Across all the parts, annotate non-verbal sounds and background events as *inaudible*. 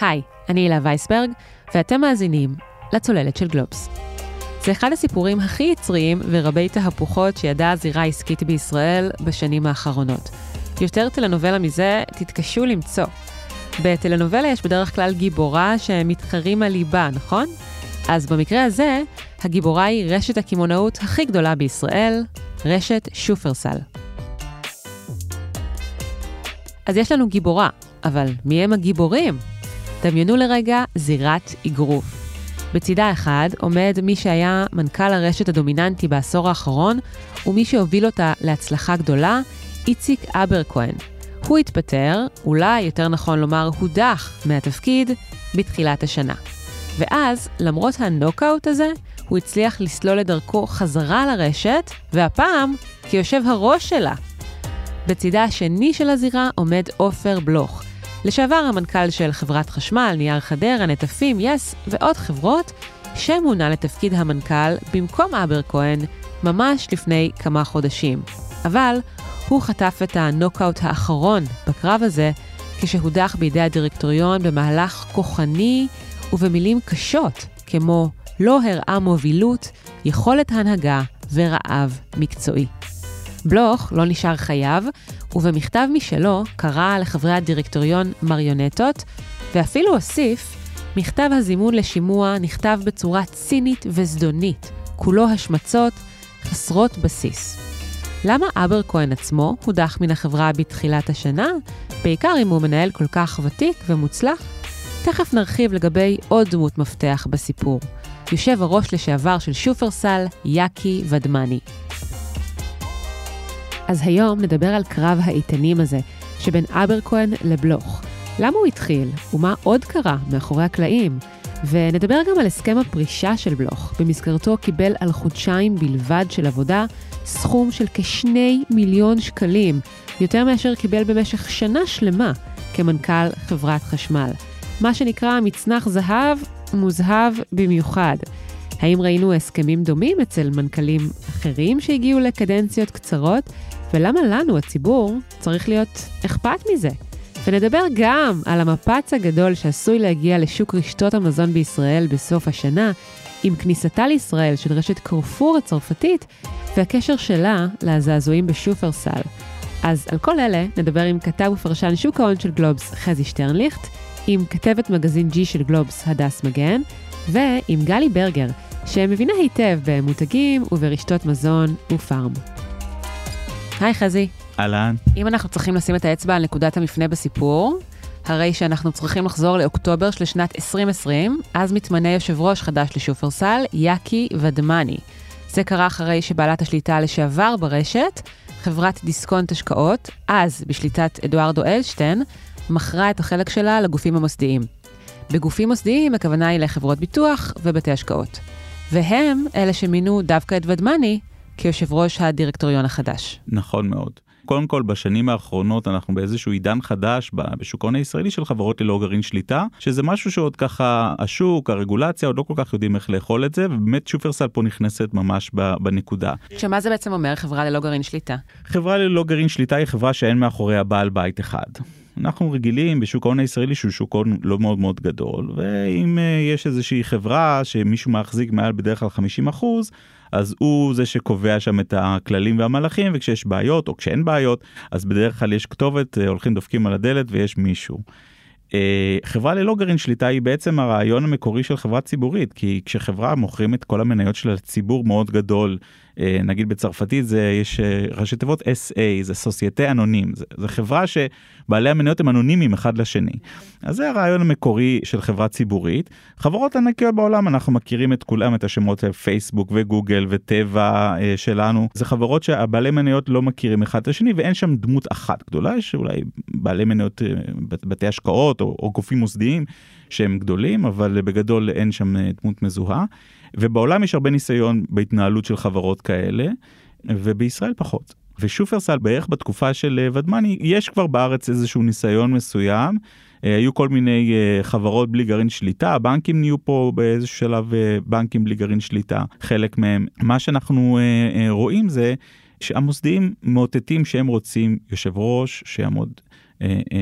היי, אני הילה וייסברג, ואתם מאזינים לצוללת של גלובס. זה אחד הסיפורים הכי יצריים ורבי תהפוכות שידעה הזירה העסקית בישראל בשנים האחרונות. יותר טלנובלה מזה תתקשו למצוא. בטלנובלה יש בדרך כלל גיבורה שמתחרים על ליבה, נכון? אז במקרה הזה, הגיבורה היא רשת הקמעונאות הכי גדולה בישראל, רשת שופרסל. אז יש לנו גיבורה, אבל מי הם הגיבורים? דמיינו לרגע זירת אגרוף. בצידה אחד עומד מי שהיה מנכ"ל הרשת הדומיננטי בעשור האחרון, ומי שהוביל אותה להצלחה גדולה, איציק אברקוהן. הוא התפטר, אולי יותר נכון לומר הודח מהתפקיד, בתחילת השנה. ואז, למרות הנוקאוט הזה, הוא הצליח לסלול את דרכו חזרה לרשת, והפעם כיושב הראש שלה. בצידה השני של הזירה עומד עופר בלוך, לשעבר המנכ"ל של חברת חשמל, נייר חדרה, נטפים, yes ועוד חברות, שמונה לתפקיד המנכ"ל במקום אבר כהן ממש לפני כמה חודשים. אבל הוא חטף את הנוקאוט האחרון בקרב הזה, כשהודח בידי הדירקטוריון במהלך כוחני ובמילים קשות, כמו לא הראה מובילות, יכולת הנהגה ורעב מקצועי. בלוך לא נשאר חייו, ובמכתב משלו קרא לחברי הדירקטוריון מריונטות, ואפילו הוסיף, מכתב הזימון לשימוע נכתב בצורה צינית וזדונית, כולו השמצות חסרות בסיס. למה אבר כהן עצמו הודח מן החברה בתחילת השנה, בעיקר אם הוא מנהל כל כך ותיק ומוצלח? תכף נרחיב לגבי עוד דמות מפתח בסיפור, יושב הראש לשעבר של שופרסל, יאקי ודמני. אז היום נדבר על קרב האיתנים הזה, שבין אברקוהן לבלוך. למה הוא התחיל, ומה עוד קרה מאחורי הקלעים? ונדבר גם על הסכם הפרישה של בלוך, במסגרתו קיבל על חודשיים בלבד של עבודה סכום של כשני מיליון שקלים, יותר מאשר קיבל במשך שנה שלמה כמנכ"ל חברת חשמל. מה שנקרא מצנח זהב מוזהב במיוחד. האם ראינו הסכמים דומים אצל מנכ"לים אחרים שהגיעו לקדנציות קצרות? ולמה לנו, הציבור, צריך להיות אכפת מזה? ונדבר גם על המפץ הגדול שעשוי להגיע לשוק רשתות המזון בישראל בסוף השנה, עם כניסתה לישראל של רשת קרפור הצרפתית, והקשר שלה לזעזועים בשופרסל. אז על כל אלה נדבר עם כתב ופרשן שוק ההון של גלובס חזי שטרנליכט, עם כתבת מגזין G של גלובס הדס מגן, ועם גלי ברגר, שמבינה היטב במותגים וברשתות מזון ופארם. היי חזי. אהלן. אם אנחנו צריכים לשים את האצבע על נקודת המפנה בסיפור, הרי שאנחנו צריכים לחזור לאוקטובר של שנת 2020, אז מתמנה יושב ראש חדש לשופרסל, יאקי ודמני. זה קרה אחרי שבעלת השליטה לשעבר ברשת, חברת דיסקונט השקעות, אז בשליטת אדוארדו אלשטיין, מכרה את החלק שלה לגופים המוסדיים. בגופים מוסדיים הכוונה היא לחברות ביטוח ובתי השקעות. והם אלה שמינו דווקא את ודמני כיושב ראש הדירקטוריון החדש. נכון מאוד. קודם כל בשנים האחרונות אנחנו באיזשהו עידן חדש בשוק ההון הישראלי של חברות ללא גרעין שליטה שזה משהו שעוד ככה השוק הרגולציה עוד לא כל כך יודעים איך לאכול את זה ובאמת שופרסל פה נכנסת ממש בנקודה. שמה זה בעצם אומר חברה ללא גרעין שליטה? חברה ללא גרעין שליטה היא חברה שאין מאחוריה בעל בית אחד. אנחנו רגילים בשוק ההון הישראלי שהוא שוק הון לא מאוד מאוד גדול ואם uh, יש איזושהי חברה שמישהו מחזיק מעל בדרך כלל 50 אחוז אז הוא זה שקובע שם את הכללים והמהלכים וכשיש בעיות או כשאין בעיות אז בדרך כלל יש כתובת אה, הולכים דופקים על הדלת ויש מישהו. אה, חברה ללא גרעין שליטה היא בעצם הרעיון המקורי של חברה ציבורית כי כשחברה מוכרים את כל המניות של הציבור מאוד גדול נגיד בצרפתית זה יש אה, ראשי תיבות SA זה סוסייטה אנונים זה, זה חברה שבעלי המניות הם אנונימיים אחד לשני. אז זה הרעיון המקורי של חברה ציבורית. חברות ענקיות בעולם אנחנו מכירים את כולם את השמות פייסבוק וגוגל וטבע שלנו זה חברות שהבעלי מניות לא מכירים אחד את השני ואין שם דמות אחת גדולה יש אולי בעלי מניות בתי השקעות או, או גופים מוסדיים שהם גדולים אבל בגדול אין שם דמות מזוהה. ובעולם יש הרבה ניסיון בהתנהלות של חברות כאלה, ובישראל פחות. ושופרסל בערך בתקופה של אה, ודמני יש כבר בארץ איזשהו ניסיון מסוים. אה, היו כל מיני אה, חברות בלי גרעין שליטה, הבנקים נהיו פה באיזשהו שלב בנקים בלי גרעין שליטה, חלק מהם. מה שאנחנו רואים זה שהמוסדיים מאותתים שהם רוצים יושב ראש שיעמוד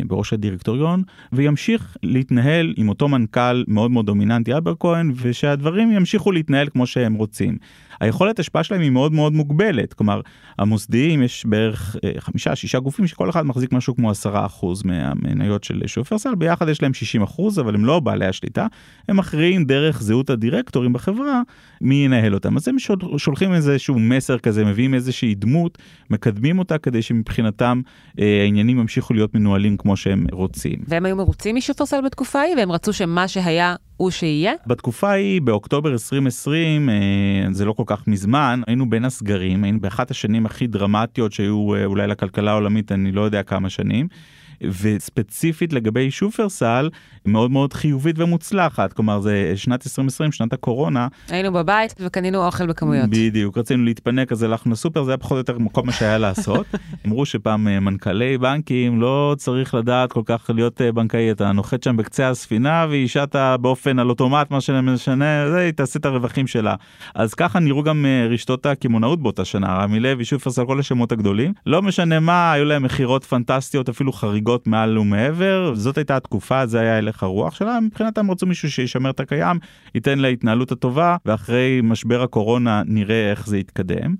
בראש הדירקטוריון, וימשיך להתנהל עם אותו מנכ"ל מאוד מאוד דומיננטי, אבר כהן, ושהדברים ימשיכו להתנהל כמו שהם רוצים. היכולת השפעה שלהם היא מאוד מאוד מוגבלת, כלומר, המוסדיים יש בערך אה, חמישה, שישה גופים שכל אחד מחזיק משהו כמו עשרה אחוז מהמניות של שופרסל, ביחד יש להם 60 אחוז, אבל הם לא בעלי השליטה, הם מכריעים דרך זהות הדירקטורים בחברה, מי ינהל אותם. אז הם שולחים איזשהו מסר כזה, מביאים איזושהי דמות, מקדמים אותה כדי שמבחינתם אה, העניינים ימשיכו להיות מנוהלים כמו שהם רוצים. והם היו מרוצים משופרסל בתקופה ההיא, והם רצו שמה שהיה הוא שיהיה? בתקופה ההיא, באוקטובר 2020, אה, זה לא כל כך מזמן, היינו בין הסגרים, היינו באחת השנים הכי דרמטיות שהיו אה, אולי לכלכלה העולמית, אני לא יודע כמה שנים. וספציפית לגבי שופרסל מאוד מאוד חיובית ומוצלחת. כלומר זה שנת 2020 שנת הקורונה. היינו בבית וקנינו אוכל בכמויות. בדיוק. רצינו להתפנק אז הלכנו לסופר זה היה פחות או יותר כל מה שהיה לעשות. *laughs* אמרו שפעם אה, מנכ"לי בנקים לא צריך לדעת כל כך להיות אה, בנקאי אתה נוחת שם בקצה הספינה והשעת באופן על אוטומט מה שמשנה זה היא תעשה את הרווחים שלה. אז ככה נראו גם אה, רשתות הקמעונאות באותה שנה. רמי לוי שופרסל כל השמות הגדולים. לא משנה מה היו להם מכירות פנטסטיות אפילו חריגות. חריגות מעל ומעבר, זאת הייתה התקופה, זה היה הלך הרוח שלה, מבחינתם רצו מישהו שישמר את הקיים, ייתן להתנהלות הטובה, ואחרי משבר הקורונה נראה איך זה יתקדם.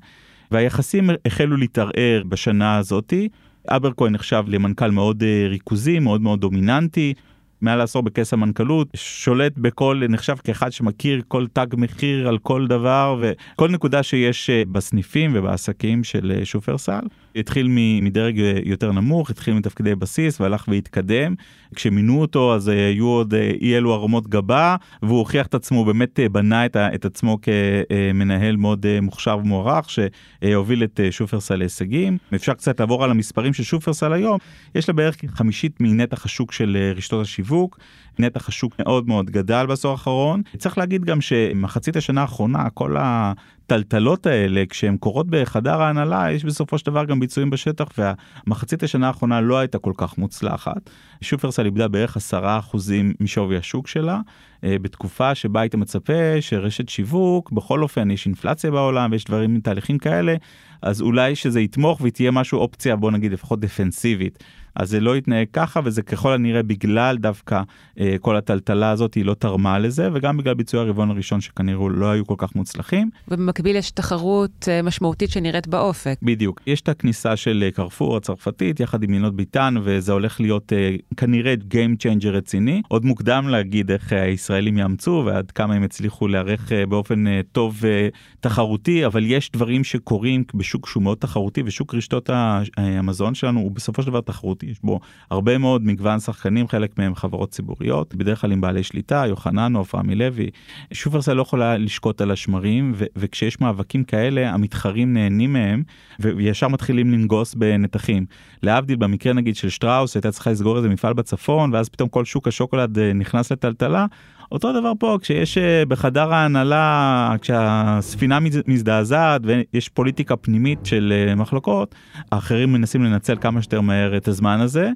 והיחסים החלו להתערער בשנה הזאתי. אברקוין נחשב למנכ"ל מאוד אה, ריכוזי, מאוד מאוד דומיננטי. מעל לעשור בכס המנכ"לות, שולט בכל, נחשב כאחד שמכיר כל תג מחיר על כל דבר וכל נקודה שיש אה, בסניפים ובעסקים של אה, שופרסל. התחיל מדרג אה, יותר נמוך, התחיל מתפקידי בסיס והלך והתקדם. כשמינו אותו אז היו עוד אי אלו הרמות גבה והוא הוכיח את עצמו, באמת בנה את, את עצמו כמנהל מאוד מוכשר ומוערך שהוביל את שופרסל להישגים. אפשר קצת לעבור על המספרים של שופרסל היום, יש לה בערך חמישית מנתח השוק של רשתות השיווק, נתח השוק מאוד מאוד גדל בעשור האחרון. צריך להגיד גם שמחצית השנה האחרונה כל הטלטלות האלה כשהן קורות בחדר ההנהלה יש בסופו של דבר גם ביצועים בשטח והמחצית השנה האחרונה לא הייתה כל כך מוצלחת. שופרסל איבדה בערך עשרה אחוזים משווי השוק שלה אה, בתקופה שבה היית מצפה שרשת שיווק בכל אופן יש אינפלציה בעולם ויש דברים תהליכים כאלה אז אולי שזה יתמוך ותהיה משהו אופציה בוא נגיד לפחות דפנסיבית. אז זה לא יתנהג ככה וזה ככל הנראה בגלל דווקא אה, כל הטלטלה הזאת היא לא תרמה לזה וגם בגלל ביצוע הרבעון הראשון שכנראה לא היו כל כך מוצלחים. ובמקביל יש תחרות אה, משמעותית שנראית באופק. בדיוק יש את הכניסה של אה, קרפור הצרפתית יחד עם מינות ביטן וזה הולך להיות אה, כנראה Game Changer רציני עוד מוקדם להגיד איך הישראלים יאמצו ועד כמה הם הצליחו להיערך אה, באופן אה, טוב אה, תחרותי אבל יש דברים שקורים בשוק שהוא מאוד תחרותי ושוק רשתות המזון שלנו הוא בסופו של דבר תחרותי. יש בו הרבה מאוד מגוון שחקנים, חלק מהם חברות ציבוריות, בדרך כלל עם בעלי שליטה, יוחננוף, רמי לוי. שופרסל לא יכולה לשקוט על השמרים, ו- וכשיש מאבקים כאלה, המתחרים נהנים מהם, וישר מתחילים לנגוס בנתחים. להבדיל, במקרה נגיד של שטראוס, הייתה צריכה לסגור איזה מפעל בצפון, ואז פתאום כל שוק השוקולד אה, נכנס לטלטלה. אותו דבר פה כשיש אה, בחדר ההנהלה כשהספינה מזדעזעת ויש פוליטיקה פנימית של אה, מחלוקות האחרים מנסים לנצל כמה שיותר מהר את הזמן הזה.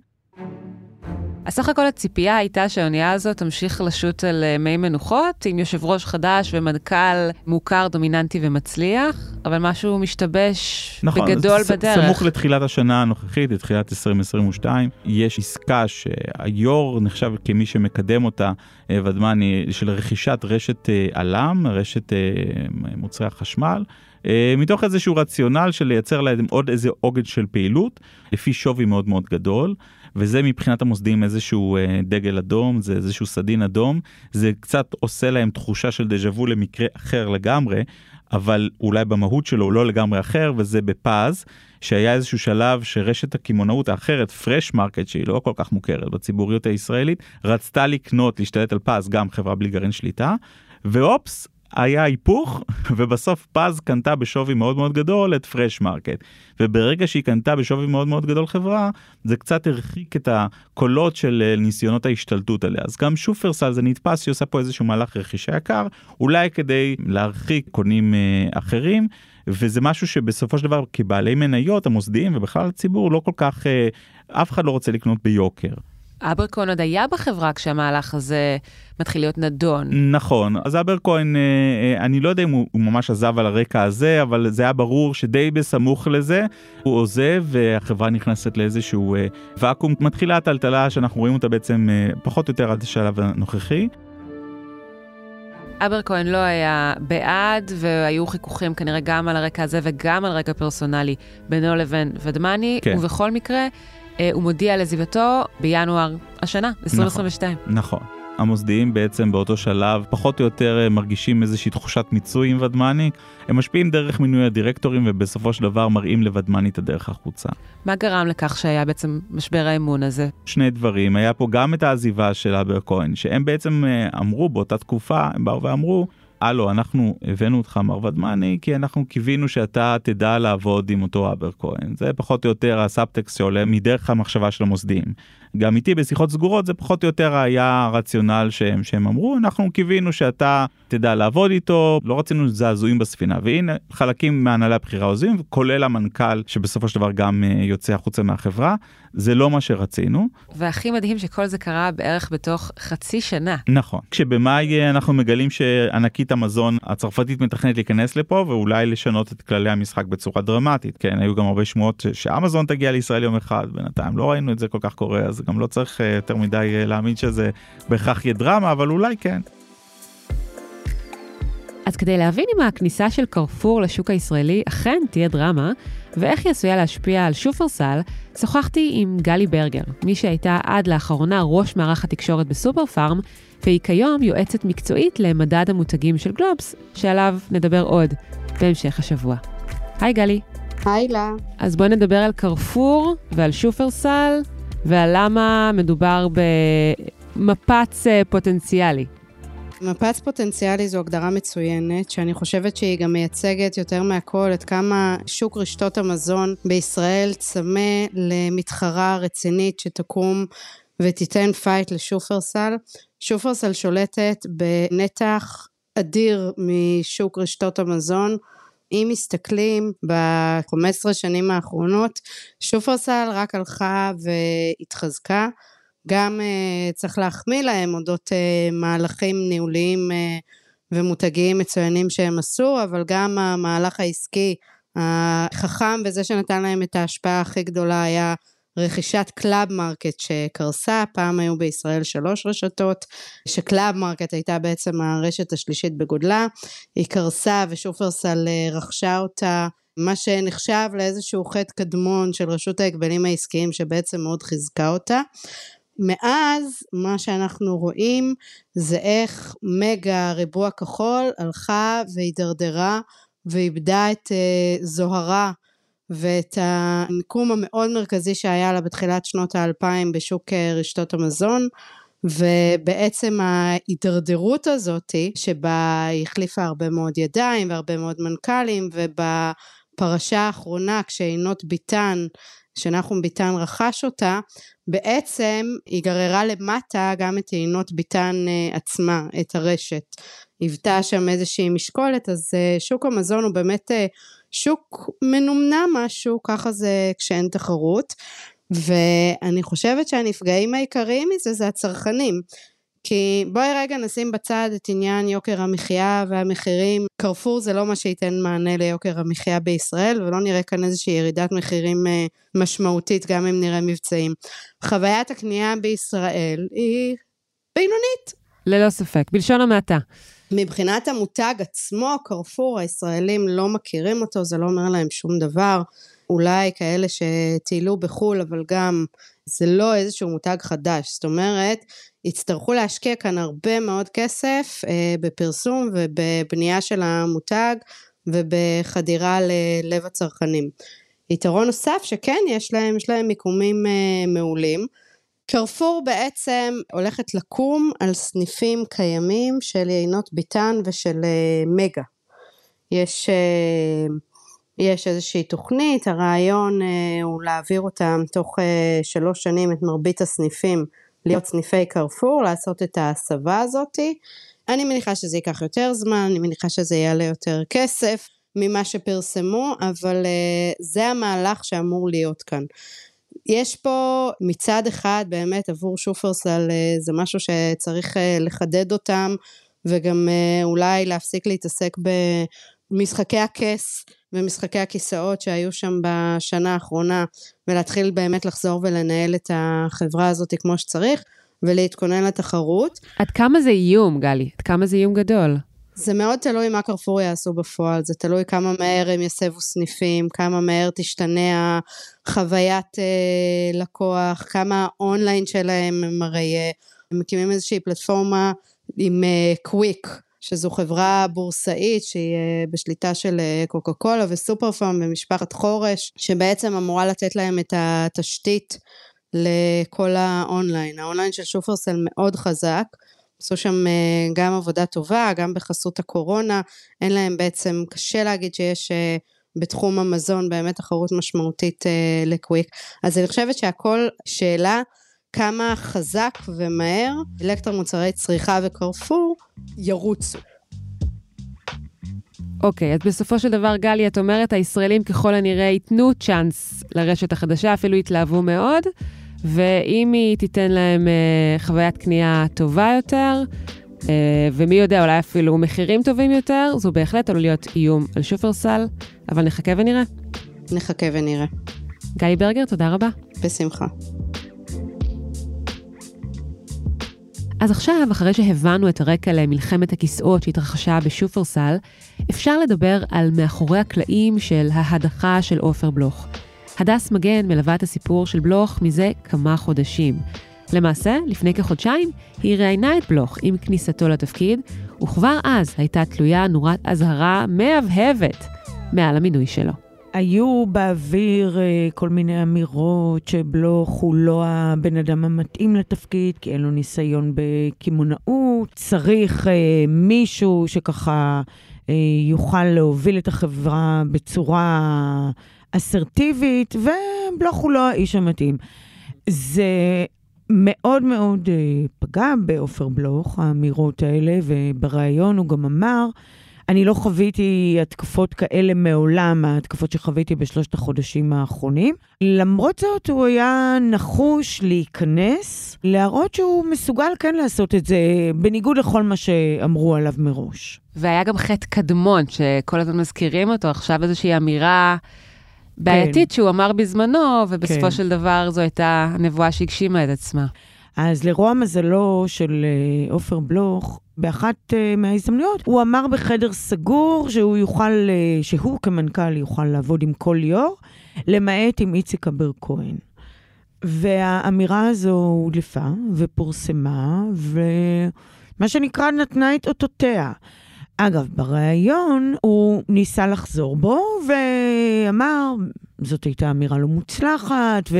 אז סך הכל הציפייה הייתה שהאונייה הזאת תמשיך לשוט על אה, מי מנוחות, עם יושב ראש חדש ומנכ"ל מוכר, דומיננטי ומצליח, אבל משהו משתבש נכון, בגדול ס- בדרך. סמוך לתחילת השנה הנוכחית, לתחילת 2022, יש עסקה שהיו"ר נחשב כמי שמקדם אותה, אה, ודמני, של רכישת רשת עלם, אה, רשת מוצרי החשמל. מתוך איזשהו רציונל של לייצר להם עוד איזה עוגן של פעילות, לפי שווי מאוד מאוד גדול. וזה מבחינת המוסדים איזשהו אה, דגל אדום, זה איזשהו סדין אדום, זה קצת עושה להם תחושה של דז'ה וו למקרה אחר לגמרי, אבל אולי במהות שלו הוא לא לגמרי אחר, וזה בפז, שהיה איזשהו שלב שרשת הקמעונאות האחרת, פרש מרקט, שהיא לא כל כך מוכרת בציבוריות הישראלית, רצתה לקנות, להשתלט על פז, גם חברה בלי גרעין שליטה, ואופס, היה היפוך ובסוף פז קנתה בשווי מאוד מאוד גדול את פרש מרקט וברגע שהיא קנתה בשווי מאוד מאוד גדול חברה זה קצת הרחיק את הקולות של אה, ניסיונות ההשתלטות עליה אז גם שופרסל זה נתפס שהיא עושה פה איזשהו מהלך רכישה יקר אולי כדי להרחיק קונים אה, אחרים וזה משהו שבסופו של דבר כבעלי מניות המוסדיים ובכלל הציבור לא כל כך אה, אף אחד לא רוצה לקנות ביוקר. אברקוין עוד היה בחברה כשהמהלך הזה מתחיל להיות נדון. נכון, אז אברקוין, אה, אה, אני לא יודע אם הוא, הוא ממש עזב על הרקע הזה, אבל זה היה ברור שדי בסמוך לזה, הוא עוזב והחברה נכנסת לאיזשהו אה, ואקום. מתחילה הטלטלה שאנחנו רואים אותה בעצם פחות או יותר עד השלב הנוכחי. אברקוין לא היה בעד, והיו חיכוכים כנראה גם על הרקע הזה וגם על רקע פרסונלי בינו לבין ודמני, כן. ובכל מקרה, הוא מודיע על עזיבתו בינואר השנה, 2022. נכון, נכון. המוסדיים בעצם באותו שלב פחות או יותר אה, מרגישים איזושהי תחושת מיצוי עם ודמני. הם משפיעים דרך מינוי הדירקטורים ובסופו של דבר מראים לוודמני את הדרך החוצה. מה גרם לכך שהיה בעצם משבר האמון הזה? שני דברים, היה פה גם את העזיבה של אבר כהן, שהם בעצם אה, אמרו באותה תקופה, הם באו ואמרו, הלו, אנחנו הבאנו אותך מר ודמני, כי אנחנו קיווינו שאתה תדע לעבוד עם אותו אבר כהן. זה פחות או יותר הסאבטקסט שעולה מדרך המחשבה של המוסדיים. גם איתי בשיחות סגורות זה פחות או יותר היה הרציונל שהם, שהם אמרו, אנחנו קיווינו שאתה תדע לעבוד איתו, לא רצינו זעזועים בספינה. והנה, חלקים מהנהלי הבחירה עוזבים, כולל המנכ"ל, שבסופו של דבר גם uh, יוצא החוצה מהחברה. זה לא מה שרצינו. והכי מדהים שכל זה קרה בערך בתוך חצי שנה. נכון. כשבמאי אה, אנחנו מגלים שענקית המזון הצרפתית מתכננת להיכנס לפה ואולי לשנות את כללי המשחק בצורה דרמטית. כן, היו גם הרבה שמועות שאמזון תגיע לישראל יום אחד, בינתיים לא ראינו את זה כל כך קורה, אז גם לא צריך אה, יותר מדי אה, להאמין שזה בהכרח יהיה דרמה, אבל אולי כן. אז כדי להבין אם הכניסה של קרפור לשוק הישראלי אכן תהיה דרמה, ואיך היא עשויה להשפיע על שופרסל, שוחחתי עם גלי ברגר, מי שהייתה עד לאחרונה ראש מערך התקשורת בסופר פארם, והיא כיום יועצת מקצועית למדד המותגים של גלובס, שעליו נדבר עוד בהמשך השבוע. היי גלי. היי לה. אז בואי נדבר על קרפור ועל שופרסל, ועל למה מדובר במפץ אה, פוטנציאלי. מפץ פוטנציאלי זו הגדרה מצוינת, שאני חושבת שהיא גם מייצגת יותר מהכל את כמה שוק רשתות המזון בישראל צמא למתחרה רצינית שתקום ותיתן fight לשופרסל. שופרסל שולטת בנתח אדיר משוק רשתות המזון. אם מסתכלים ב-15 שנים האחרונות, שופרסל רק הלכה והתחזקה. גם uh, צריך להחמיא להם אודות uh, מהלכים ניהוליים uh, ומותגיים מצוינים שהם עשו, אבל גם המהלך העסקי החכם וזה שנתן להם את ההשפעה הכי גדולה היה רכישת קלאב מרקט שקרסה, פעם היו בישראל שלוש רשתות, שקלאב מרקט הייתה בעצם הרשת השלישית בגודלה, היא קרסה ושופרסל רכשה אותה, מה שנחשב לאיזשהו חטא קדמון של רשות ההגבלים העסקיים שבעצם מאוד חיזקה אותה. מאז מה שאנחנו רואים זה איך מגה ריבוע כחול הלכה והידרדרה ואיבדה את uh, זוהרה ואת המיקום המאוד מרכזי שהיה לה בתחילת שנות האלפיים בשוק uh, רשתות המזון ובעצם ההידרדרות הזאתי שבה היא החליפה הרבה מאוד ידיים והרבה מאוד מנכ"לים ובפרשה האחרונה כשעינות ביטן שנחום ביטן רכש אותה, בעצם היא גררה למטה גם את עינות ביטן אה, עצמה, את הרשת. היוותה שם איזושהי משקולת, אז אה, שוק המזון הוא באמת אה, שוק מנומנם משהו, ככה זה כשאין תחרות. ואני חושבת שהנפגעים העיקריים מזה זה הצרכנים. כי בואי רגע נשים בצד את עניין יוקר המחיה והמחירים. קרפור זה לא מה שייתן מענה ליוקר המחיה בישראל, ולא נראה כאן איזושהי ירידת מחירים אה, משמעותית, גם אם נראה מבצעים. חוויית הקנייה בישראל היא בינונית. ללא ספק, בלשון המעטה. מבחינת המותג עצמו, קרפור, הישראלים לא מכירים אותו, זה לא אומר להם שום דבר. אולי כאלה שטיילו בחו"ל, אבל גם זה לא איזשהו מותג חדש. זאת אומרת, יצטרכו להשקיע כאן הרבה מאוד כסף אה, בפרסום ובבנייה של המותג ובחדירה ללב הצרכנים. יתרון נוסף שכן יש להם, יש להם מיקומים אה, מעולים. קרפור בעצם הולכת לקום על סניפים קיימים של יינות ביטן ושל אה, מגה. יש, אה, יש איזושהי תוכנית, הרעיון אה, הוא להעביר אותם תוך שלוש שנים את מרבית הסניפים להיות סניפי קרפור, לעשות את ההסבה הזאתי. אני מניחה שזה ייקח יותר זמן, אני מניחה שזה יעלה יותר כסף ממה שפרסמו, אבל זה המהלך שאמור להיות כאן. יש פה מצד אחד באמת עבור שופרסל אה, זה משהו שצריך אה, לחדד אותם וגם אה, אולי להפסיק להתעסק במשחקי הכס ומשחקי הכיסאות שהיו שם בשנה האחרונה ולהתחיל באמת לחזור ולנהל את החברה הזאת כמו שצריך ולהתכונן לתחרות. עד כמה זה איום, גלי? עד כמה זה איום גדול? זה מאוד תלוי מה קרפור יעשו בפועל, זה תלוי כמה מהר הם יסבו סניפים, כמה מהר תשתנה החוויית אה, לקוח, כמה האונליין שלהם הם הרי אה, הם מקימים איזושהי פלטפורמה עם אה, קוויק, שזו חברה בורסאית שהיא אה, בשליטה של אה, קוקה קולה וסופר פארם ומשפחת חורש, שבעצם אמורה לתת להם את התשתית לכל ה online. ה online של שופרסל מאוד חזק. עשו שם אה, גם עבודה טובה, גם בחסות הקורונה, אין להם בעצם, קשה להגיד שיש אה, בתחום המזון באמת תחרות משמעותית אה, לקוויק. אז אני חושבת שהכל שאלה כמה חזק ומהר אלקטר מוצרי צריכה וקרפור ירוצו. אוקיי, okay, אז בסופו של דבר, גלי, את אומרת, הישראלים ככל הנראה ייתנו צ'אנס לרשת החדשה, אפילו יתלהבו מאוד. ואם היא תיתן להם אה, חוויית קנייה טובה יותר, אה, ומי יודע, אולי אפילו מחירים טובים יותר, זו בהחלט עלול להיות איום על שופרסל, אבל נחכה ונראה. נחכה ונראה. גלי ברגר, תודה רבה. בשמחה. אז עכשיו, אחרי שהבנו את הרקע למלחמת הכיסאות שהתרחשה בשופרסל, אפשר לדבר על מאחורי הקלעים של ההדחה של עופר בלוך. הדס מגן מלווה את הסיפור של בלוך מזה כמה חודשים. למעשה, לפני כחודשיים, היא ראיינה את בלוך עם כניסתו לתפקיד, וכבר אז הייתה תלויה נורת אזהרה מהבהבת מעל המינוי שלו. היו באוויר uh, כל מיני אמירות שבלוך הוא לא הבן אדם המתאים לתפקיד, כי אין לו ניסיון בקמעונאות. צריך uh, מישהו שככה יוכל להוביל את החברה בצורה אסרטיבית, ובלוך הוא לא האיש המתאים. זה מאוד מאוד uh, פגע בעופר בלוך, האמירות האלה, ובריאיון הוא גם אמר, אני לא חוויתי התקפות כאלה מעולם, ההתקפות שחוויתי בשלושת החודשים האחרונים. למרות זאת, הוא היה נחוש להיכנס, להראות שהוא מסוגל כן לעשות את זה, בניגוד לכל מה שאמרו עליו מראש. והיה גם חטא קדמון, שכל הזמן מזכירים אותו, עכשיו איזושהי אמירה... בעייתית כן. שהוא אמר בזמנו, ובסופו כן. של דבר זו הייתה הנבואה שהגשימה את עצמה. אז לרוע מזלו של אה, עופר בלוך, באחת uh, מההזדמנויות, הוא אמר בחדר סגור שהוא יוכל, uh, שהוא כמנכ"ל יוכל לעבוד עם כל יו"ר, למעט עם איציק אבר כהן. והאמירה הזו הודלפה ופורסמה, ומה שנקרא נתנה את אותותיה. אגב, בריאיון הוא ניסה לחזור בו ואמר, זאת הייתה אמירה לא מוצלחת,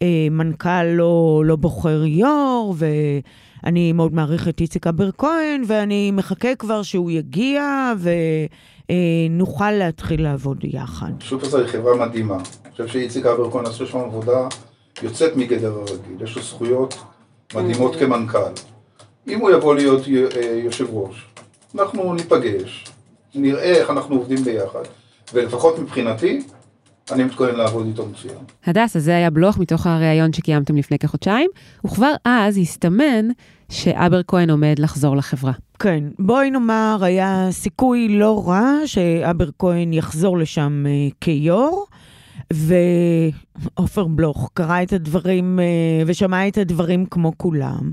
ומנכ"ל לא, לא בוחר יו"ר, ואני מאוד מעריך את איציק אבר כהן, ואני מחכה כבר שהוא יגיע, ונוכל להתחיל לעבוד יחד. שופרסל היא חברה מדהימה. אני חושב שאיציק אבר כהן עשו שם עבודה יוצאת מגדר הרגיל. יש לו זכויות מדהימות כמנכ"ל. אם הוא יבוא להיות יושב ראש, אנחנו ניפגש, נראה איך אנחנו עובדים ביחד, ולפחות מבחינתי, אני מתכונן לעבוד איתו מצוין. הדס, אז זה היה בלוך מתוך הריאיון שקיימתם לפני כחודשיים, וכבר אז הסתמן שאבר כהן עומד לחזור לחברה. כן, בואי נאמר, היה סיכוי לא רע שאבר כהן יחזור לשם uh, כיו"ר. ועופר בלוך קרא את הדברים uh, ושמע את הדברים כמו כולם.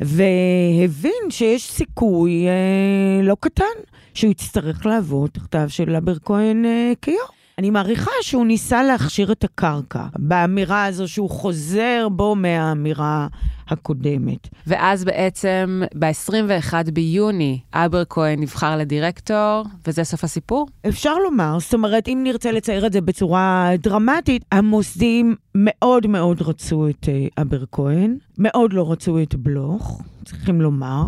והבין שיש סיכוי אה, לא קטן שהוא יצטרך לעבוד תחתיו של אבר כהן אה, כיו"ר. אני מעריכה שהוא ניסה להכשיר את הקרקע באמירה הזו שהוא חוזר בו מהאמירה הקודמת. ואז בעצם ב-21 ביוני אבר כהן נבחר לדירקטור, וזה סוף הסיפור? אפשר לומר, זאת אומרת, אם נרצה לצייר את זה בצורה דרמטית, המוסדים מאוד מאוד רצו את אה, אבר כהן, מאוד לא רצו את בלוך, צריכים לומר.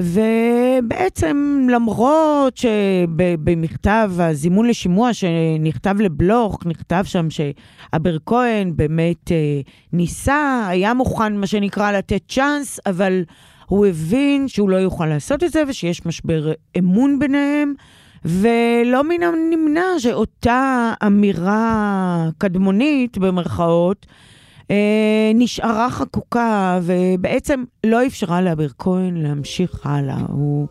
ובעצם למרות שבמכתב הזימון לשימוע שנכתב לבלוך, נכתב שם שאבר כהן באמת אה, ניסה, היה מוכן מה שנקרא לתת צ'אנס, אבל הוא הבין שהוא לא יוכל לעשות את זה ושיש משבר אמון ביניהם. ולא מן הנמנע שאותה אמירה קדמונית, במרכאות, נשארה חקוקה, ובעצם לא אפשרה לאביר כהן להמשיך הלאה. הוא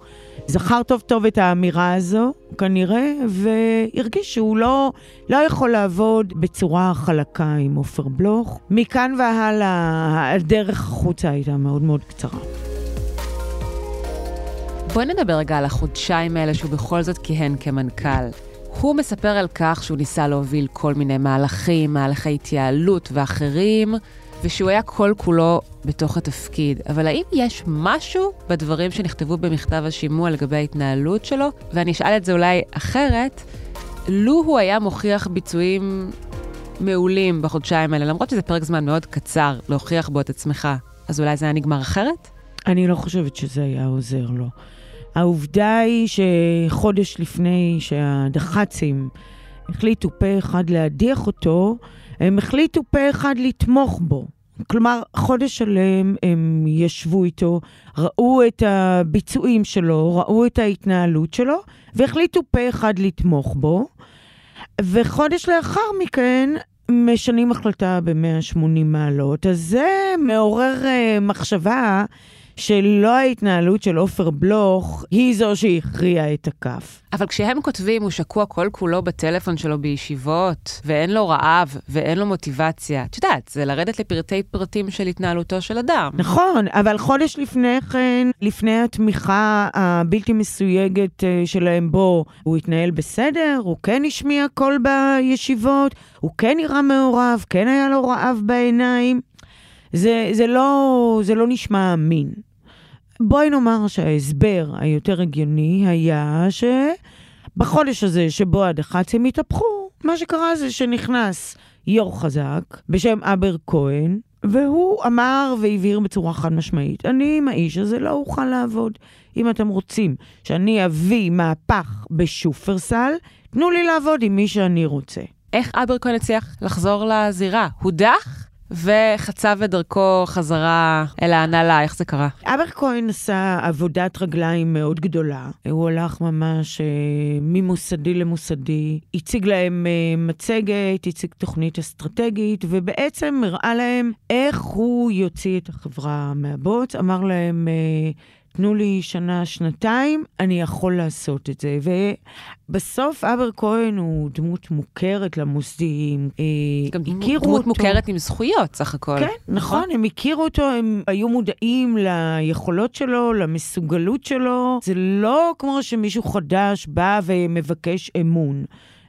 זכר טוב טוב את האמירה הזו, כנראה, והרגיש שהוא לא, לא יכול לעבוד בצורה חלקה עם עופר בלוך. מכאן והלאה, הדרך החוצה הייתה מאוד מאוד קצרה. בואי נדבר רגע על החודשיים האלה שהוא בכל זאת כיהן כמנכ"ל. הוא מספר על כך שהוא ניסה להוביל כל מיני מהלכים, מהלכי התייעלות ואחרים, ושהוא היה כל כולו בתוך התפקיד. אבל האם יש משהו בדברים שנכתבו במכתב השימוע לגבי ההתנהלות שלו? ואני אשאל את זה אולי אחרת, לו הוא היה מוכיח ביצועים מעולים בחודשיים האלה, למרות שזה פרק זמן מאוד קצר להוכיח בו את עצמך, אז אולי זה היה נגמר אחרת? אני לא חושבת שזה היה עוזר לו. העובדה היא שחודש לפני שהדח"צים החליטו פה אחד להדיח אותו, הם החליטו פה אחד לתמוך בו. כלומר, חודש שלם הם ישבו איתו, ראו את הביצועים שלו, ראו את ההתנהלות שלו, והחליטו פה אחד לתמוך בו. וחודש לאחר מכן משנים החלטה ב-180 מעלות, אז זה מעורר uh, מחשבה שלא ההתנהלות של עופר בלוך היא זו שהכריעה את הכף. אבל כשהם כותבים, הוא שקוע כל כולו בטלפון שלו בישיבות, ואין לו רעב, ואין לו מוטיבציה. את יודעת, זה לרדת לפרטי פרטים של התנהלותו של אדם. נכון, אבל חודש לפני כן, לפני התמיכה הבלתי מסויגת אה, שלהם בו, הוא התנהל בסדר, הוא כן השמיע קול בישיבות, הוא כן נראה מעורב, כן היה לו רעב בעיניים. זה, זה, לא, זה לא נשמע אמין. בואי נאמר שההסבר היותר הגיוני היה שבחודש הזה שבו הדח"צים התהפכו, מה שקרה זה שנכנס יו"ר חזק בשם אבר כהן, והוא אמר והבהיר בצורה חד משמעית, אני עם האיש הזה לא אוכל לעבוד. אם אתם רוצים שאני אביא מהפך בשופרסל, תנו לי לעבוד עם מי שאני רוצה. איך אבר כהן הצליח לחזור לזירה? הודח? וחצב את דרכו חזרה אל ההנהלה, איך זה קרה? אבר כהן עשה עבודת רגליים מאוד גדולה. הוא הלך ממש אה, ממוסדי למוסדי, הציג להם אה, מצגת, הציג תוכנית אסטרטגית, ובעצם הראה להם איך הוא יוציא את החברה מהבוץ. אמר להם, אה, תנו לי שנה, שנתיים, אני יכול לעשות את זה. ובסוף אבר כהן הוא דמות מוכרת למוסדיים. אה, גם הכירו דמות אותו. מוכרת עם זכויות, סך הכל. כן, נכון, נכון, הם הכירו אותו, הם היו מודעים ליכולות שלו, למסוגלות שלו. זה לא כמו שמישהו חדש בא ומבקש אמון.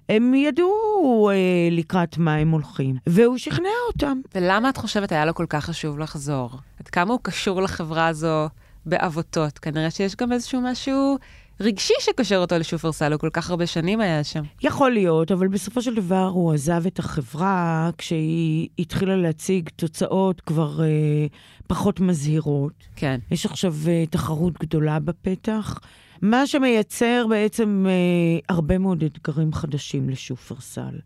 הם ידעו אה, לקראת מה הם הולכים, והוא שכנע אותם. ולמה את חושבת היה לו כל כך חשוב לחזור? עד כמה הוא קשור לחברה הזו בעבותות. כנראה שיש גם איזשהו משהו רגשי שקושר אותו לשופרסל, הוא כל כך הרבה שנים היה שם. יכול להיות, אבל בסופו של דבר הוא עזב את החברה כשהיא התחילה להציג תוצאות כבר אה, פחות מזהירות. כן. יש עכשיו אה, תחרות גדולה בפתח. מה שמייצר בעצם אה, הרבה מאוד אתגרים חדשים לשופרסל.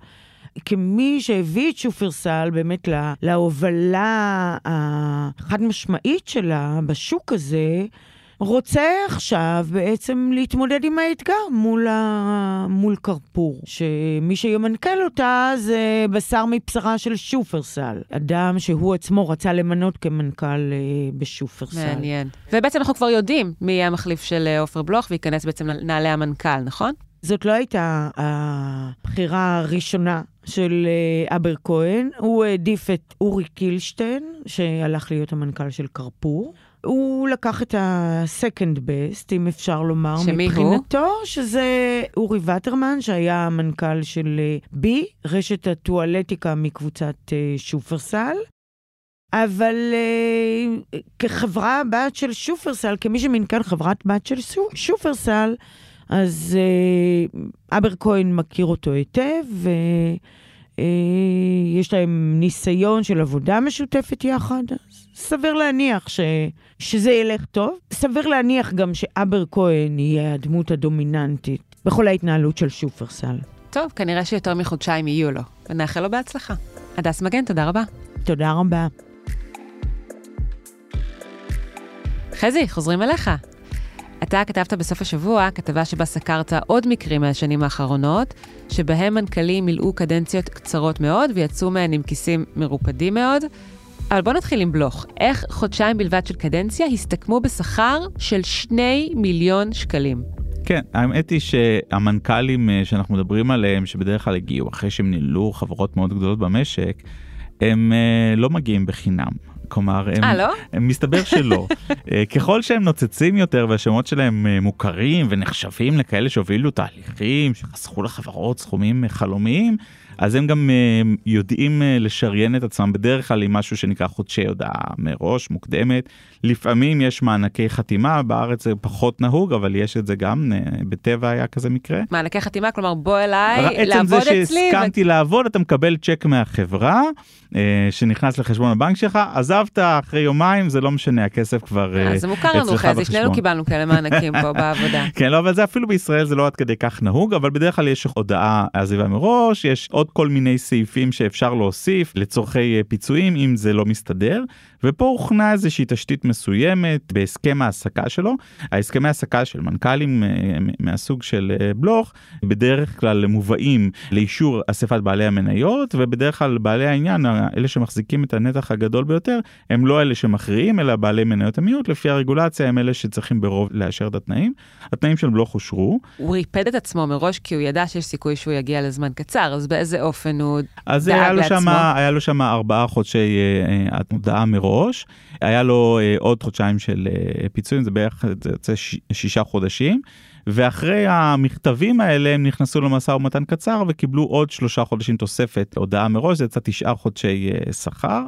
כמי שהביא את שופרסל באמת לה, להובלה החד משמעית שלה בשוק הזה, רוצה עכשיו בעצם להתמודד עם האתגר מול, ה... מול קרפור, שמי שימנכ"ל אותה זה בשר מבשרה של שופרסל, אדם שהוא עצמו רצה למנות כמנכ"ל אה, בשופרסל. מעניין. ובעצם אנחנו כבר יודעים מי יהיה המחליף של אה, עופר בלוך וייכנס בעצם לנעלי המנכ"ל, נכון? זאת לא הייתה הבחירה הראשונה של אה, אבר כהן. הוא העדיף את אורי קילשטיין, שהלך להיות המנכ"ל של קרפור. הוא לקח את ה-second best, אם אפשר לומר, שמי מבחינתו, הוא? שזה אורי וטרמן, שהיה המנכ"ל של אה, בי, רשת הטואלטיקה מקבוצת אה, שופרסל. אבל uh, כחברה בת של שופרסל, כמי שמנכ"ל חברת בת של שופרסל, אז uh, אבר כהן מכיר אותו היטב, ויש uh, להם ניסיון של עבודה משותפת יחד. אז סביר להניח ש, שזה ילך טוב. סביר להניח גם שאבר כהן יהיה הדמות הדומיננטית בכל ההתנהלות של שופרסל. טוב, כנראה שיותר מחודשיים יהיו לו, ונאחל לו בהצלחה. הדס מגן, תודה רבה. תודה רבה. חזי, חוזרים אליך. אתה כתבת בסוף השבוע כתבה שבה סקרת עוד מקרים מהשנים האחרונות, שבהם מנכ"לים מילאו קדנציות קצרות מאוד ויצאו מהן עם כיסים מרופדים מאוד. אבל בוא נתחיל עם בלוך. איך חודשיים בלבד של קדנציה הסתכמו בשכר של שני מיליון שקלים? כן, האמת היא שהמנכ"לים אה, שאנחנו מדברים עליהם, שבדרך כלל הגיעו אחרי שהם נילאו חברות מאוד גדולות במשק, הם אה, לא מגיעים בחינם. כלומר, הם, אה, לא? הם מסתבר שלא. *laughs* אה, ככל שהם נוצצים יותר והשמות שלהם מוכרים ונחשבים לכאלה שהובילו תהליכים, שחסכו לחברות סכומים חלומיים, אז הם גם uh, יודעים uh, לשריין את עצמם בדרך כלל עם משהו שנקרא חודשי הודעה מראש, מוקדמת. לפעמים יש מענקי חתימה, בארץ זה פחות נהוג, אבל יש את זה גם, uh, בטבע היה כזה מקרה. מענקי חתימה, כלומר בוא אליי, לעבוד אצלי. עצם זה שהסכמתי ו... לעבוד, אתה מקבל צ'ק מהחברה, uh, שנכנס לחשבון הבנק שלך, עזבת אחרי יומיים, זה לא משנה, הכסף כבר אצלך בחשבון. זה מוכר לנו, חזי, שנינו קיבלנו כאלה מענקים פה *laughs* בעבודה. כן, לא, אבל זה אפילו בישראל זה לא עד כדי כך נהוג, אבל בדרך כלל יש הודעה עזיבה מראש, יש עוד עוד כל מיני סעיפים שאפשר להוסיף לצורכי אה, פיצויים אם זה לא מסתדר. ופה הוכנה איזושהי תשתית מסוימת בהסכם ההעסקה שלו. ההסכמי העסקה של מנכ"לים אה, מהסוג של אה, בלוך בדרך כלל מובאים לאישור אספת בעלי המניות ובדרך כלל בעלי העניין אלה שמחזיקים את הנתח הגדול ביותר הם לא אלה שמכריעים אלא בעלי מניות המיעוט לפי הרגולציה הם אלה שצריכים ברוב לאשר את התנאים. התנאים של בלוך אושרו. הוא ריפד את עצמו מראש כי הוא ידע שיש סיכוי שהוא יגיע לזמן קצר אז באיזה אופן הוא דאג לעצמו? אז היה לו שם ארבעה חודשי אה, הודעה מראש. מראש, היה לו אה, עוד חודשיים של אה, פיצויים, זה בערך, זה יוצא ש, שישה חודשים, ואחרי המכתבים האלה הם נכנסו למשא ומתן קצר וקיבלו עוד שלושה חודשים תוספת הודעה מראש, זה יצא תשעה חודשי אה, שכר.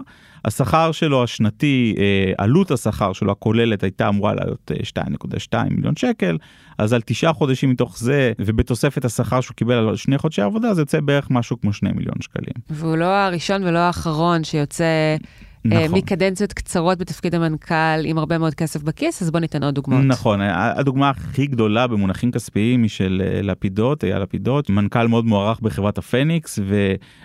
השכר שלו השנתי, אה, עלות השכר שלו הכוללת הייתה אמורה להיות 2.2 אה, מיליון שקל, אז על תשעה חודשים מתוך זה, ובתוספת השכר שהוא קיבל על שני חודשי עבודה, זה יוצא בערך משהו כמו 2 מיליון שקלים. והוא לא הראשון ולא האחרון שיוצא אה, נכון. מקדנציות קצרות בתפקיד המנכ"ל עם הרבה מאוד כסף בכיס, אז בוא ניתן עוד דוגמאות. נכון, הדוגמה הכי גדולה במונחים כספיים היא של לפידות, היה לפידות, מנכ"ל מאוד מוערך בחברת הפניקס,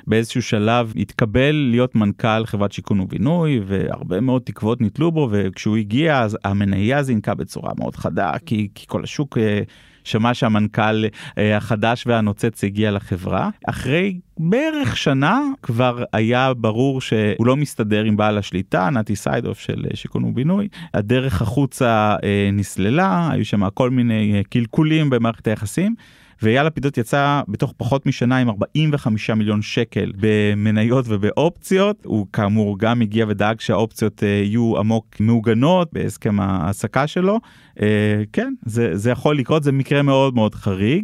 ובאיזשהו שלב התקבל להיות מנכ"ל חברת שיכון ובינוי, והרבה מאוד תקוות ניתלו בו, וכשהוא הגיע אז המניה זינקה בצורה מאוד חדה, כי, כי כל השוק... אה, שמע שהמנכ"ל אה, החדש והנוצץ הגיע לחברה. אחרי בערך שנה כבר היה ברור שהוא לא מסתדר עם בעל השליטה, נתי סיידוף של אה, שיכון ובינוי. הדרך החוצה נסללה, היו שם כל מיני קלקולים במערכת היחסים. ואייל לפידות יצא בתוך פחות משנה עם 45 מיליון שקל במניות ובאופציות. הוא כאמור גם הגיע ודאג שהאופציות יהיו עמוק מעוגנות בהסכם ההעסקה שלו. אה, כן, זה, זה יכול לקרות, זה מקרה מאוד מאוד חריג.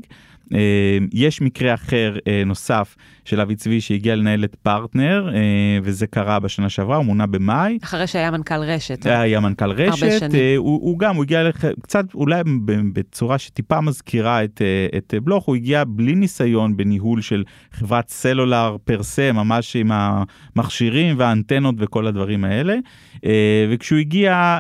אה, יש מקרה אחר אה, נוסף של אבי צבי שהגיע לנהל את פרטנר, וזה קרה בשנה שעברה, הוא מונה במאי. אחרי שהיה מנכ"ל רשת. היה מנכ"ל רשת. שנים. הוא, הוא גם, הוא הגיע לך, קצת אולי בצורה שטיפה מזכירה את, את בלוך, הוא הגיע בלי ניסיון בניהול של חברת סלולר פר סה, ממש עם המכשירים והאנטנות וכל הדברים האלה. וכשהוא הגיע,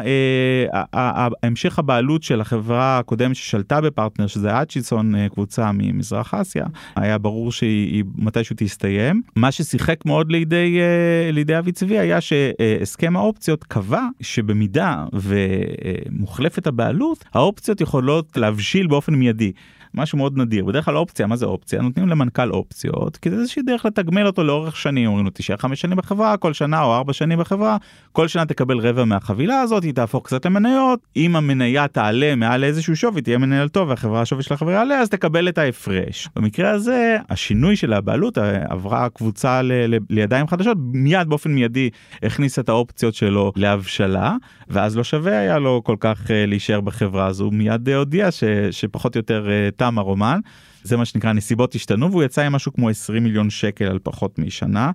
המשך הבעיה הבעלות של החברה הקודמת ששלטה בפרטנר, שזה אצ'יסון, אה, קבוצה ממזרח אסיה, היה ברור שהיא מתישהו תסתיים. מה ששיחק מאוד לידי, אה, לידי אבי צבי היה שהסכם האופציות קבע שבמידה ומוחלפת הבעלות, האופציות יכולות להבשיל באופן מיידי. משהו מאוד נדיר. בדרך כלל אופציה מה זה אופציה? נותנים למנכ"ל אופציות כי זה איזושהי דרך לתגמל אותו לאורך שנים. אומרים לו תישאר חמש שנים בחברה כל שנה או ארבע שנים בחברה כל שנה תקבל רבע מהחבילה הזאת היא תהפוך קצת למניות. אם המניה תעלה מעל איזשהו שווי תהיה מנהל טוב והחברה השווי של החברה יעלה אז תקבל את ההפרש. במקרה הזה השינוי של הבעלות אה, עברה קבוצה ל- ל- לידיים חדשות מיד באופן מיידי הכניס את האופציות שלו להבשלה ואז לא שווה היה לו כל כך uh, להישאר בחברה. הזו מיד uh, הודיע ש- שפחות או יותר תם הרומן. זה מה שנקרא נסיבות השתנו והוא יצא עם משהו כמו 20 מיליון שקל על פחות משנה.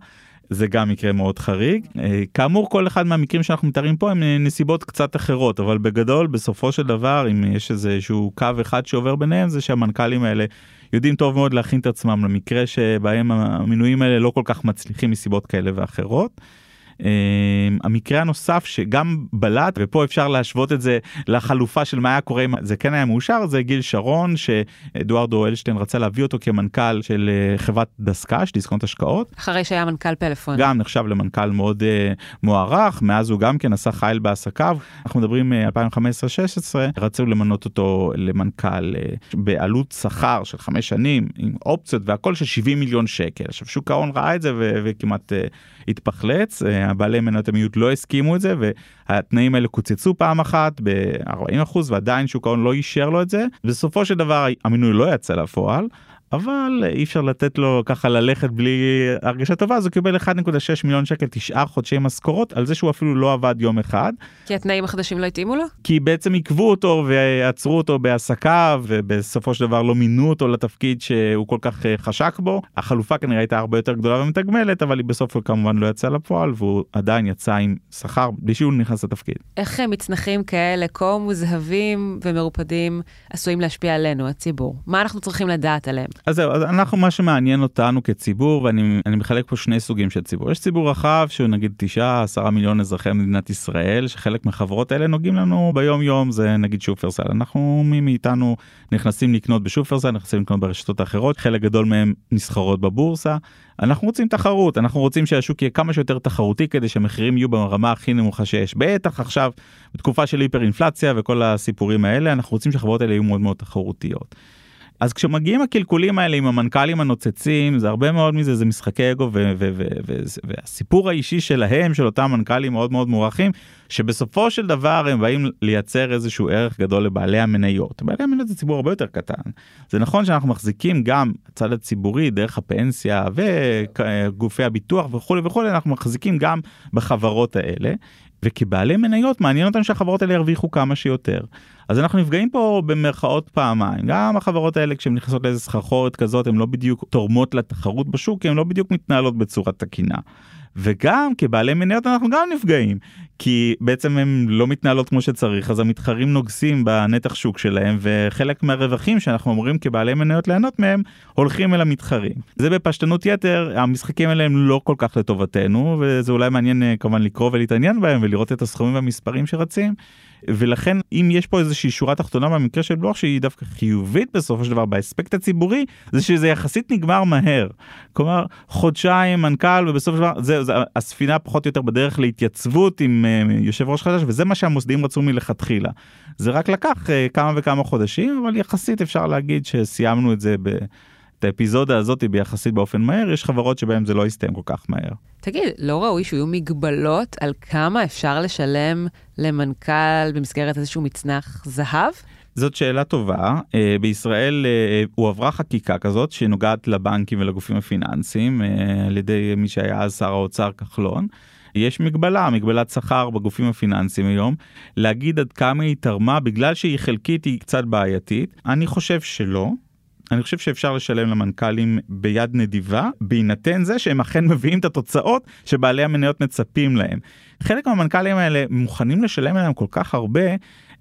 זה גם מקרה מאוד חריג. אה, כאמור כל אחד מהמקרים שאנחנו מתארים פה הם אה, נסיבות קצת אחרות אבל בגדול בסופו של דבר אם יש איזשהו קו אחד שעובר ביניהם זה שהמנכ"לים האלה יודעים טוב מאוד להכין את עצמם למקרה שבהם המינויים האלה לא כל כך מצליחים מסיבות כאלה ואחרות. המקרה הנוסף שגם בלט ופה אפשר להשוות את זה לחלופה של מה היה קורה אם זה כן היה מאושר זה גיל שרון שאדוארדו אלשטיין רצה להביא אותו כמנכ"ל של חברת דסק"ש דיסקונט השקעות. אחרי שהיה מנכ"ל פלאפון. גם נחשב למנכ"ל מאוד מוערך מאז הוא גם כן עשה חייל בעסקיו אנחנו מדברים 2015-2016 רצו למנות אותו למנכ"ל בעלות שכר של חמש שנים עם אופציות והכל של 70 מיליון שקל עכשיו שוק ההון ראה את זה וכמעט התפחלץ הבעלי מניות המיעוט לא הסכימו את זה והתנאים האלה קוצצו פעם אחת ב-40% ועדיין שוק ההון לא אישר לו את זה בסופו של דבר המינוי לא יצא לפועל. אבל אי אפשר לתת לו ככה ללכת בלי הרגשה טובה אז הוא קיבל 1.6 מיליון שקל תשעה חודשי משכורות על זה שהוא אפילו לא עבד יום אחד. כי התנאים החדשים לא התאימו לו? כי בעצם עיכבו אותו ועצרו אותו בהעסקה ובסופו של דבר לא מינו אותו לתפקיד שהוא כל כך חשק בו החלופה כנראה הייתה הרבה יותר גדולה ומתגמלת אבל היא בסוף כמובן לא יצאה לפועל והוא עדיין יצא עם שכר בלי שהוא נכנס לתפקיד. איך מצנחים כאלה כה מוזהבים ומרופדים עשויים להשפיע עלינו הציבור מה אנחנו צריכים לדעת עליהם. אז זהו, אז אנחנו, מה שמעניין אותנו כציבור, ואני מחלק פה שני סוגים של ציבור. יש ציבור רחב שהוא נגיד 9-10 מיליון אזרחי מדינת ישראל, שחלק מהחברות האלה נוגעים לנו ביום יום, זה נגיד שופרסל. אנחנו, מי מאיתנו נכנסים לקנות בשופרסל, נכנסים לקנות ברשתות האחרות, חלק גדול מהם נסחרות בבורסה. אנחנו רוצים תחרות, אנחנו רוצים שהשוק יהיה כמה שיותר תחרותי כדי שהמחירים יהיו ברמה הכי נמוכה שיש. בטח עכשיו, בתקופה של היפר אינפלציה וכל הסיפורים האלה, אנחנו רוצים שהחברות האלה יהיו מאוד מאוד תחרותיות. אז כשמגיעים הקלקולים האלה עם המנכ"לים הנוצצים זה הרבה מאוד מזה זה משחקי אגו והסיפור האישי שלהם של אותם מנכ"לים מאוד מאוד מוערכים שבסופו של דבר הם באים לייצר איזשהו ערך גדול לבעלי המניות. בעלי המניות זה ציבור הרבה יותר קטן. זה נכון שאנחנו מחזיקים גם הצד הציבורי דרך הפנסיה וגופי הביטוח וכולי וכולי אנחנו מחזיקים גם בחברות האלה. וכבעלי מניות מעניין אותם שהחברות האלה ירוויחו כמה שיותר. אז אנחנו נפגעים פה במרכאות פעמיים גם החברות האלה כשהן נכנסות לאיזה סחרחורת כזאת הן לא בדיוק תורמות לתחרות בשוק כי הן לא בדיוק מתנהלות בצורה תקינה. וגם כבעלי מניות אנחנו גם נפגעים כי בעצם הם לא מתנהלות כמו שצריך אז המתחרים נוגסים בנתח שוק שלהם וחלק מהרווחים שאנחנו אמורים כבעלי מניות ליהנות מהם הולכים אל המתחרים. זה בפשטנות יתר המשחקים האלה הם לא כל כך לטובתנו וזה אולי מעניין כמובן לקרוא ולהתעניין בהם ולראות את הסכומים והמספרים שרצים. ולכן אם יש פה איזושהי שורה תחתונה במקרה של בלוך שהיא דווקא חיובית בסופו של דבר באספקט הציבורי זה שזה יחסית נגמר מהר. כלומר חודשיים מנכ"ל ובסופו של דבר זה, זה הספינה פחות או יותר בדרך להתייצבות עם uh, יושב ראש חדש וזה מה שהמוסדים רצו מלכתחילה. זה רק לקח uh, כמה וכמה חודשים אבל יחסית אפשר להגיד שסיימנו את זה ב... את האפיזודה הזאת ביחסית באופן מהר, יש חברות שבהן זה לא יסתיים כל כך מהר. תגיד, לא ראוי שיהיו מגבלות על כמה אפשר לשלם למנכ"ל במסגרת איזשהו מצנח זהב? זאת שאלה טובה. Uh, בישראל uh, הועברה חקיקה כזאת שנוגעת לבנקים ולגופים הפיננסיים על ידי מי שהיה אז שר האוצר כחלון. יש מגבלה, מגבלת שכר בגופים הפיננסיים היום, להגיד עד כמה היא תרמה בגלל שהיא חלקית היא קצת בעייתית. אני חושב שלא. אני חושב שאפשר לשלם למנכ"לים ביד נדיבה בהינתן זה שהם אכן מביאים את התוצאות שבעלי המניות מצפים להם. חלק מהמנכ"לים האלה מוכנים לשלם להם כל כך הרבה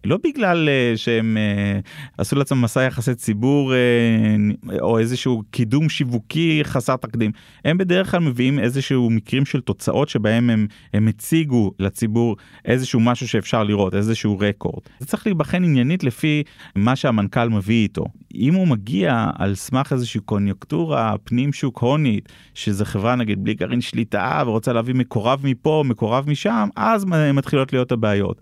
לא בגלל uh, שהם uh, עשו לעצמם מסע יחסי ציבור uh, או איזשהו קידום שיווקי חסר תקדים הם בדרך כלל מביאים איזשהו מקרים של תוצאות שבהם הם, הם הציגו לציבור איזשהו משהו שאפשר לראות איזשהו רקורד. זה צריך להיבחן עניינית לפי מה שהמנכ"ל מביא איתו. אם הוא מגיע על סמך איזושהי קוניוקטורה פנים שוק הונית שזה חברה נגיד בלי גרעין שליטה ורוצה להביא מקורב מפה מקורב משם אז מתחילות להיות הבעיות.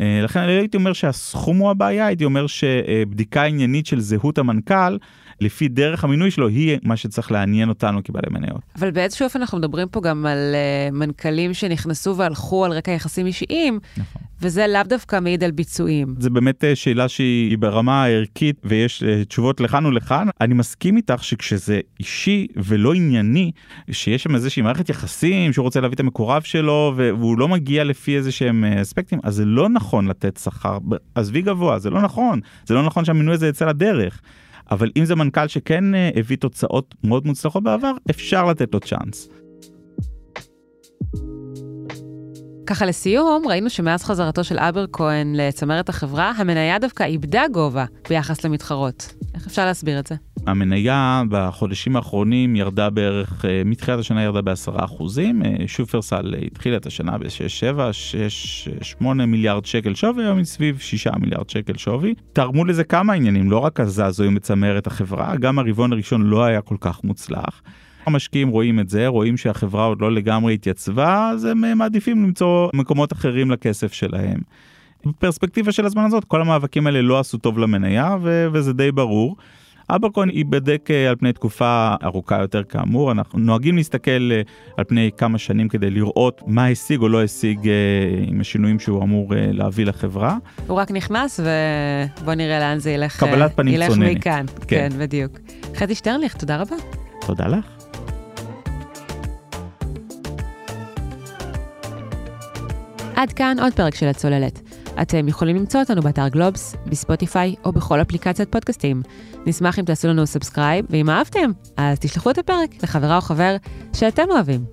לכן אני הייתי אומר שהסכום הוא הבעיה, הייתי אומר שבדיקה עניינית של זהות המנכ"ל, לפי דרך המינוי שלו, היא מה שצריך לעניין אותנו כבעלי מניות. אבל באיזשהו אופן אנחנו מדברים פה גם על uh, מנכ"לים שנכנסו והלכו על רקע יחסים אישיים, נכון. וזה לאו דווקא מעיד על ביצועים. זה באמת שאלה שהיא ברמה הערכית ויש uh, תשובות לכאן ולכאן. אני מסכים איתך שכשזה אישי ולא ענייני, שיש שם איזושהי מערכת יחסים שהוא רוצה להביא את המקורב שלו והוא לא מגיע לפי איזה שהם אספקטים, אז זה לא נכון לתת שכר, עזבי גבוה, זה לא נכון. זה לא נכון שהמינוי הזה יצא לדרך. אבל אם זה מנכ"ל שכן הביא תוצאות מאוד מוצלחות בעבר, אפשר לתת לו צ'אנס. ככה לסיום, ראינו שמאז חזרתו של אבר כהן לצמרת החברה, המניה דווקא איבדה גובה ביחס למתחרות. איך אפשר להסביר את זה? המניה בחודשים האחרונים ירדה בערך, אה, מתחילת השנה ירדה בעשרה אחוזים, אה, שופרסל התחילה את השנה ב-6-7, 6-8 מיליארד שקל שווי, היום היא סביב 6 מיליארד שקל שווי. תרמו לזה כמה עניינים, לא רק הזעזועים בצמרת החברה, גם הרבעון הראשון לא היה כל כך מוצלח. המשקיעים רואים את זה, רואים שהחברה עוד לא לגמרי התייצבה, אז הם מעדיפים למצוא מקומות אחרים לכסף שלהם. בפרספקטיבה של הזמן הזאת, כל המאבקים האלה לא עשו טוב למניה, ו- וזה די ברור. אברקון ייבדק אה, על פני תקופה ארוכה יותר כאמור, אנחנו נוהגים להסתכל אה, על פני כמה שנים כדי לראות מה השיג או לא השיג אה, עם השינויים שהוא אמור להביא לחברה. הוא רק נכנס ובוא נראה לאן זה ילך. קבלת פנים צוננת. ילך מכאן, כן. כן, בדיוק. חטי שטרנליך, תודה רבה. תודה לך. עד כאן עוד פרק של הצוללת. אתם יכולים למצוא אותנו באתר גלובס, בספוטיפיי או בכל אפליקציית פודקאסטים. נשמח אם תעשו לנו subscribe, ואם אהבתם, אז תשלחו את הפרק לחברה או חבר שאתם אוהבים.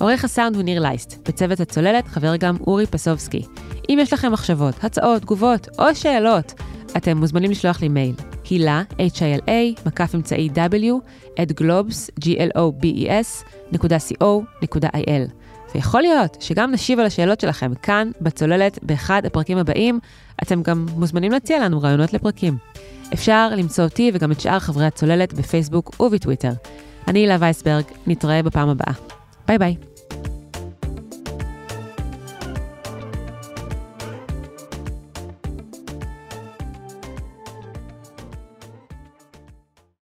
עורך הסאונד הוא ניר לייסט, בצוות הצוללת חבר גם אורי פסובסקי. אם יש לכם מחשבות, הצעות, תגובות או שאלות, אתם מוזמנים לשלוח לי מייל, הילה, H-I-L-A, מקף אמצעי W, at globes, G-L-O-B-E-S, נקודה co, נקודה il. ויכול להיות שגם נשיב על השאלות שלכם כאן, בצוללת, באחד הפרקים הבאים. אתם גם מוזמנים להציע לנו רעיונות לפרקים. אפשר למצוא אותי וגם את שאר חברי הצוללת בפייסבוק ובטוויטר. אני הילה וייסברג, נתראה בפעם הבאה. ביי ביי.